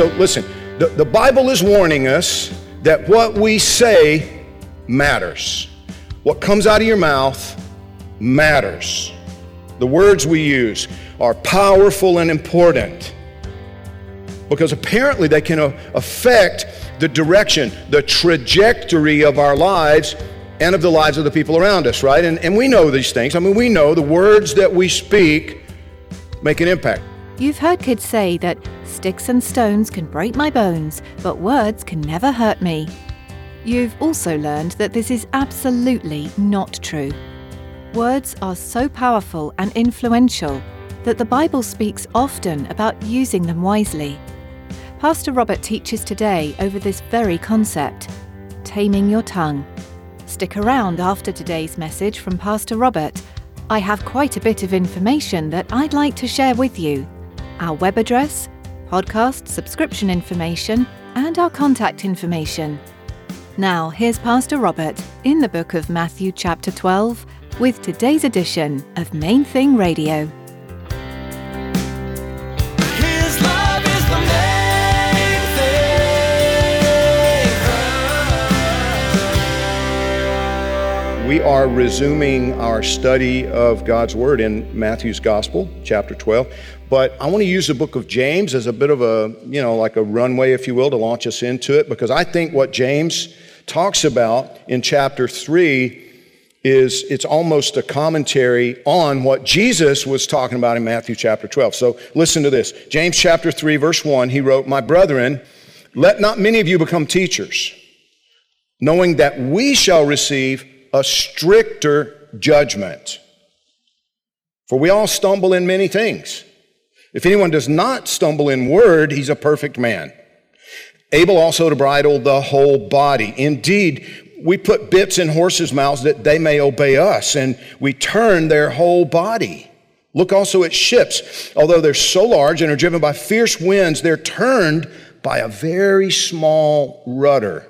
So listen, the, the Bible is warning us that what we say matters. What comes out of your mouth matters. The words we use are powerful and important because apparently they can uh, affect the direction, the trajectory of our lives and of the lives of the people around us, right? And, and we know these things. I mean, we know the words that we speak make an impact. You've heard kids say that sticks and stones can break my bones, but words can never hurt me. You've also learned that this is absolutely not true. Words are so powerful and influential that the Bible speaks often about using them wisely. Pastor Robert teaches today over this very concept taming your tongue. Stick around after today's message from Pastor Robert. I have quite a bit of information that I'd like to share with you our web address, podcast subscription information, and our contact information. Now, here's Pastor Robert in the book of Matthew, chapter 12, with today's edition of Main Thing Radio. We are resuming our study of God's Word in Matthew's Gospel, chapter 12. But I want to use the book of James as a bit of a, you know, like a runway, if you will, to launch us into it, because I think what James talks about in chapter 3 is it's almost a commentary on what Jesus was talking about in Matthew chapter 12. So listen to this. James chapter 3, verse 1, he wrote, My brethren, let not many of you become teachers, knowing that we shall receive a stricter judgment. For we all stumble in many things. If anyone does not stumble in word, he's a perfect man, able also to bridle the whole body. Indeed, we put bits in horses' mouths that they may obey us, and we turn their whole body. Look also at ships. Although they're so large and are driven by fierce winds, they're turned by a very small rudder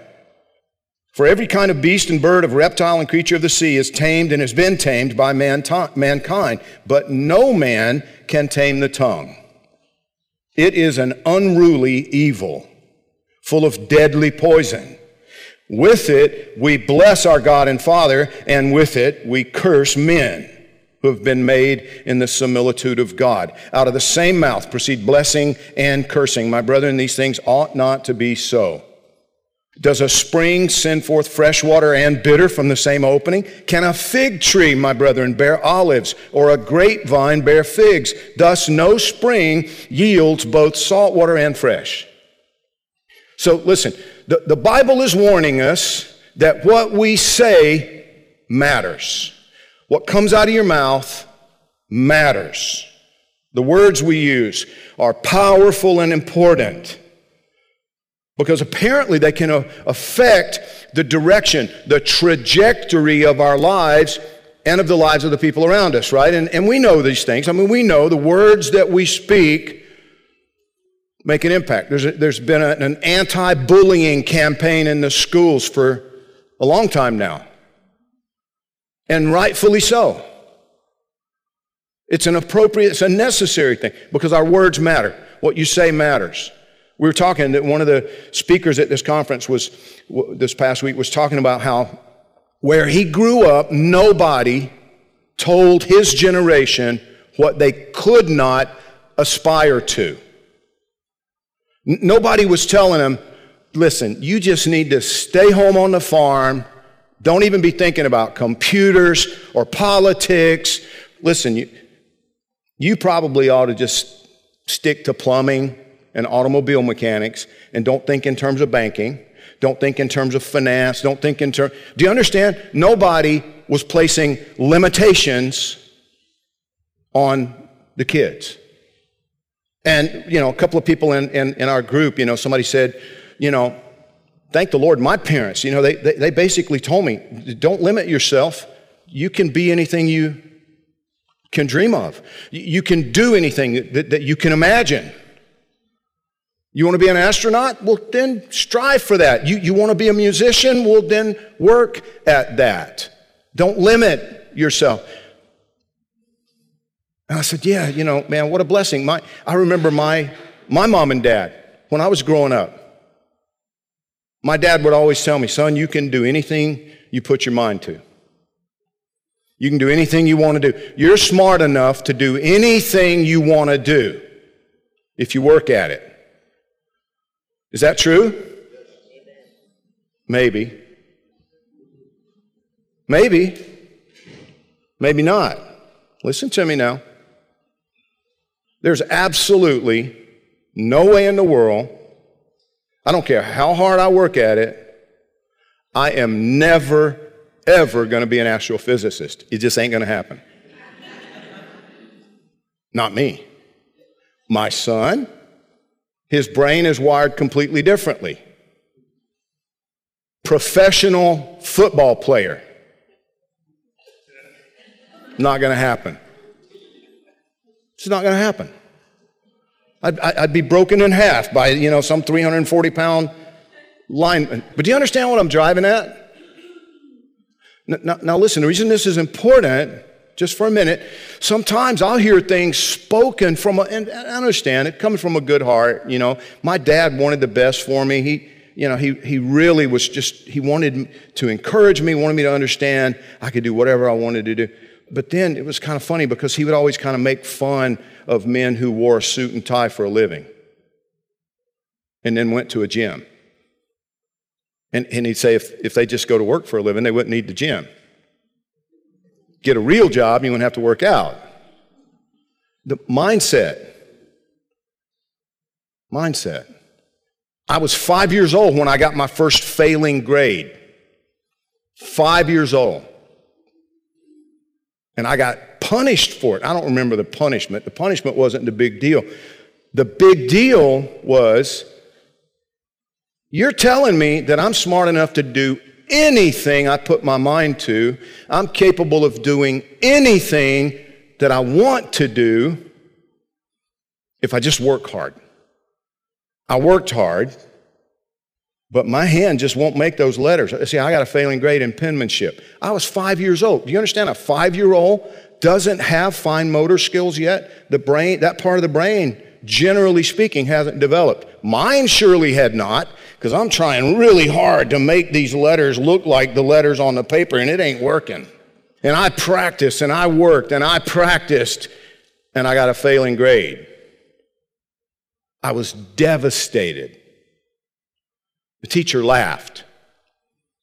For every kind of beast and bird, of reptile and creature of the sea is tamed and has been tamed by mankind, but no man can tame the tongue. It is an unruly evil, full of deadly poison. With it, we bless our God and Father, and with it, we curse men who have been made in the similitude of God. Out of the same mouth proceed blessing and cursing. My brethren, these things ought not to be so. Does a spring send forth fresh water and bitter from the same opening? Can a fig tree, my brethren, bear olives, or a grapevine bear figs? Thus, no spring yields both salt water and fresh. So, listen, the, the Bible is warning us that what we say matters. What comes out of your mouth matters. The words we use are powerful and important because apparently they can uh, affect the direction, the trajectory of our lives and of the lives of the people around us, right? And, and we know these things. I mean, we know the words that we speak make an impact. There's, a, there's been a, an anti bullying campaign in the schools for a long time now, and rightfully so. It's an appropriate, it's a necessary thing because our words matter. What you say matters. We were talking that one of the speakers at this conference was, this past week, was talking about how where he grew up, nobody told his generation what they could not aspire to. Nobody was telling him, listen, you just need to stay home on the farm. Don't even be thinking about computers or politics. Listen, you, you probably ought to just stick to plumbing and automobile mechanics and don't think in terms of banking. Don't think in terms of finance. Don't think in terms. Do you understand? Nobody was placing limitations on the kids. And, you know, a couple of people in, in, in our group, you know, somebody said, you know, thank the Lord, my parents, you know, they, they, they basically told me, don't limit yourself. You can be anything you can dream of. You- can do anything that, that you can imagine. You want to be an astronaut? Well, then strive for that. You, you want to be a musician? Well, then work at that. Don't limit yourself. And I said, Yeah, you know, man, what a blessing. My, I remember my, my mom and dad when I was growing up. My dad would always tell me, Son, you can do anything you put your mind to. You can do anything you want to do. You're smart enough to do anything you want to do if you work at it. Is that true? Maybe. Maybe. Maybe not. Listen to me now. There's absolutely no way in the world, I don't care how hard I work at it, I am never, ever going to be an astrophysicist. It just ain't going to happen. Not me. My son, his brain is wired completely differently. Professional football player. Not going to happen. It's not going to happen. I'd, I'd be broken in half by, you know, some 340 pound lineman. But do you understand what I'm driving at? Now, now listen, the reason this is important, just for a minute, sometimes I'll hear things spoken from, a, and I understand it, coming from a good heart, you know. My dad wanted the best for me. He, you know, he, he really was just, he wanted to encourage me, wanted me to understand I could do whatever I wanted to do. But then it was kind of funny because he would always kind of make fun of men who wore a suit and tie for a living and then went to a gym. And, and he'd say if, if they just go to work for a living, they wouldn't need the gym. Get a real job, you wouldn't have to work out. The mindset. Mindset. I was five years old when I got my first failing grade. Five years old. And I got punished for it. I don't remember the punishment. The punishment wasn't the big deal. The big deal was you're telling me that I'm smart enough to do anything I put my mind to. I'm capable of doing anything that I want to do if I just work hard. I worked hard, but my hand just won't make those letters. See, I got a failing grade in penmanship. I was five years old. Do you understand? A five year old doesn't have fine motor skills yet. The brain, that part of the brain, generally speaking, hasn't developed. Mine surely had not, because I'm trying really hard to make these letters look like the letters on the paper, and it ain't working. And I practiced and I worked and I practiced, and I got a failing grade. I was devastated. The teacher laughed.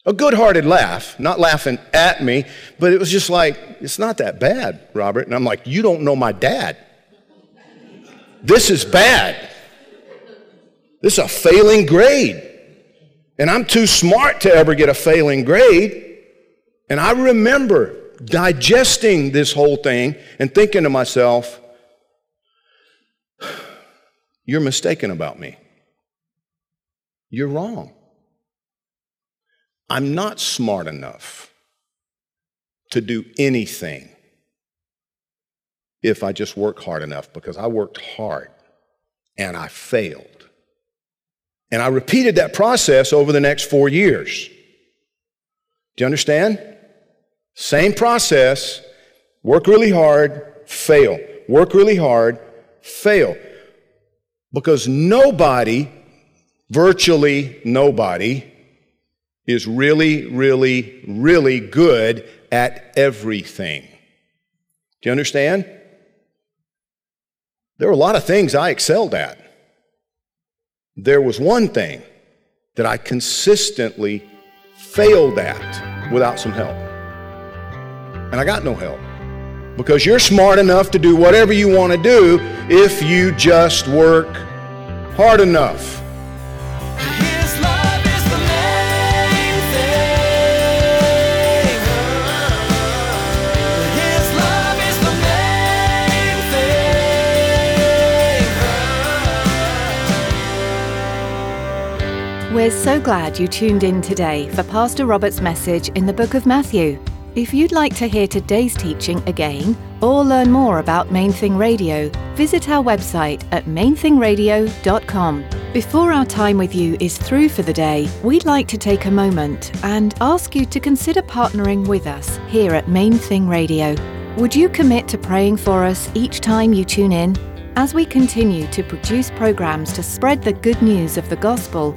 A good hearted laugh, not laughing at me, but it was just like, it's not that bad, Robert. And I'm like, you don't know my dad. This is bad. This is a failing grade. And I'm too smart to ever get a failing grade. And I remember digesting this whole thing and thinking to myself, you're mistaken about me. You're wrong. I'm not smart enough to do anything if I just work hard enough because I worked hard and I failed. And I repeated that process over the next four years. Do you understand? Same process work really hard, fail. Work really hard, fail. Because nobody virtually nobody is really, really, really good at everything. Do you understand? There were a lot of things I excelled at. There was one thing that I consistently failed at without some help. And I got no help. Because you're smart enough to do whatever you want to do if you just work hard enough. We're so glad you tuned in today for Pastor Robert's message in the book of Matthew. If you'd like to hear today's teaching again or learn more about Main Thing Radio, visit our website at mainthingradio.com. Before our time with you is through for the day, we'd like to take a moment and ask you to consider partnering with us here at Main Thing Radio. Would you commit to praying for us each time you tune in? As we continue to produce programs to spread the good news of the gospel,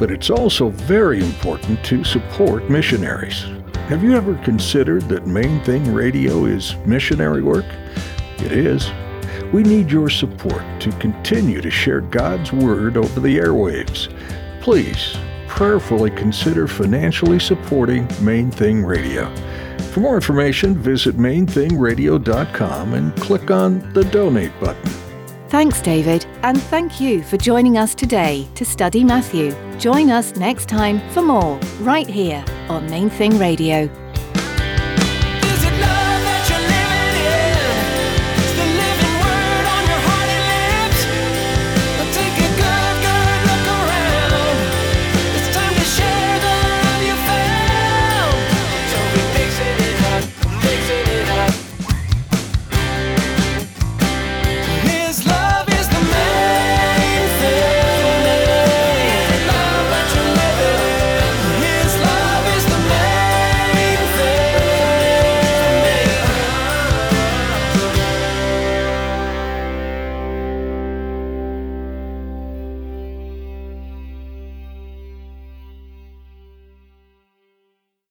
But it's also very important to support missionaries. Have you ever considered that Main Thing Radio is missionary work? It is. We need your support to continue to share God's Word over the airwaves. Please prayerfully consider financially supporting Main Thing Radio. For more information, visit mainthingradio.com and click on the donate button. Thanks, David, and thank you for joining us today to study Matthew. Join us next time for more, right here on Main Thing Radio.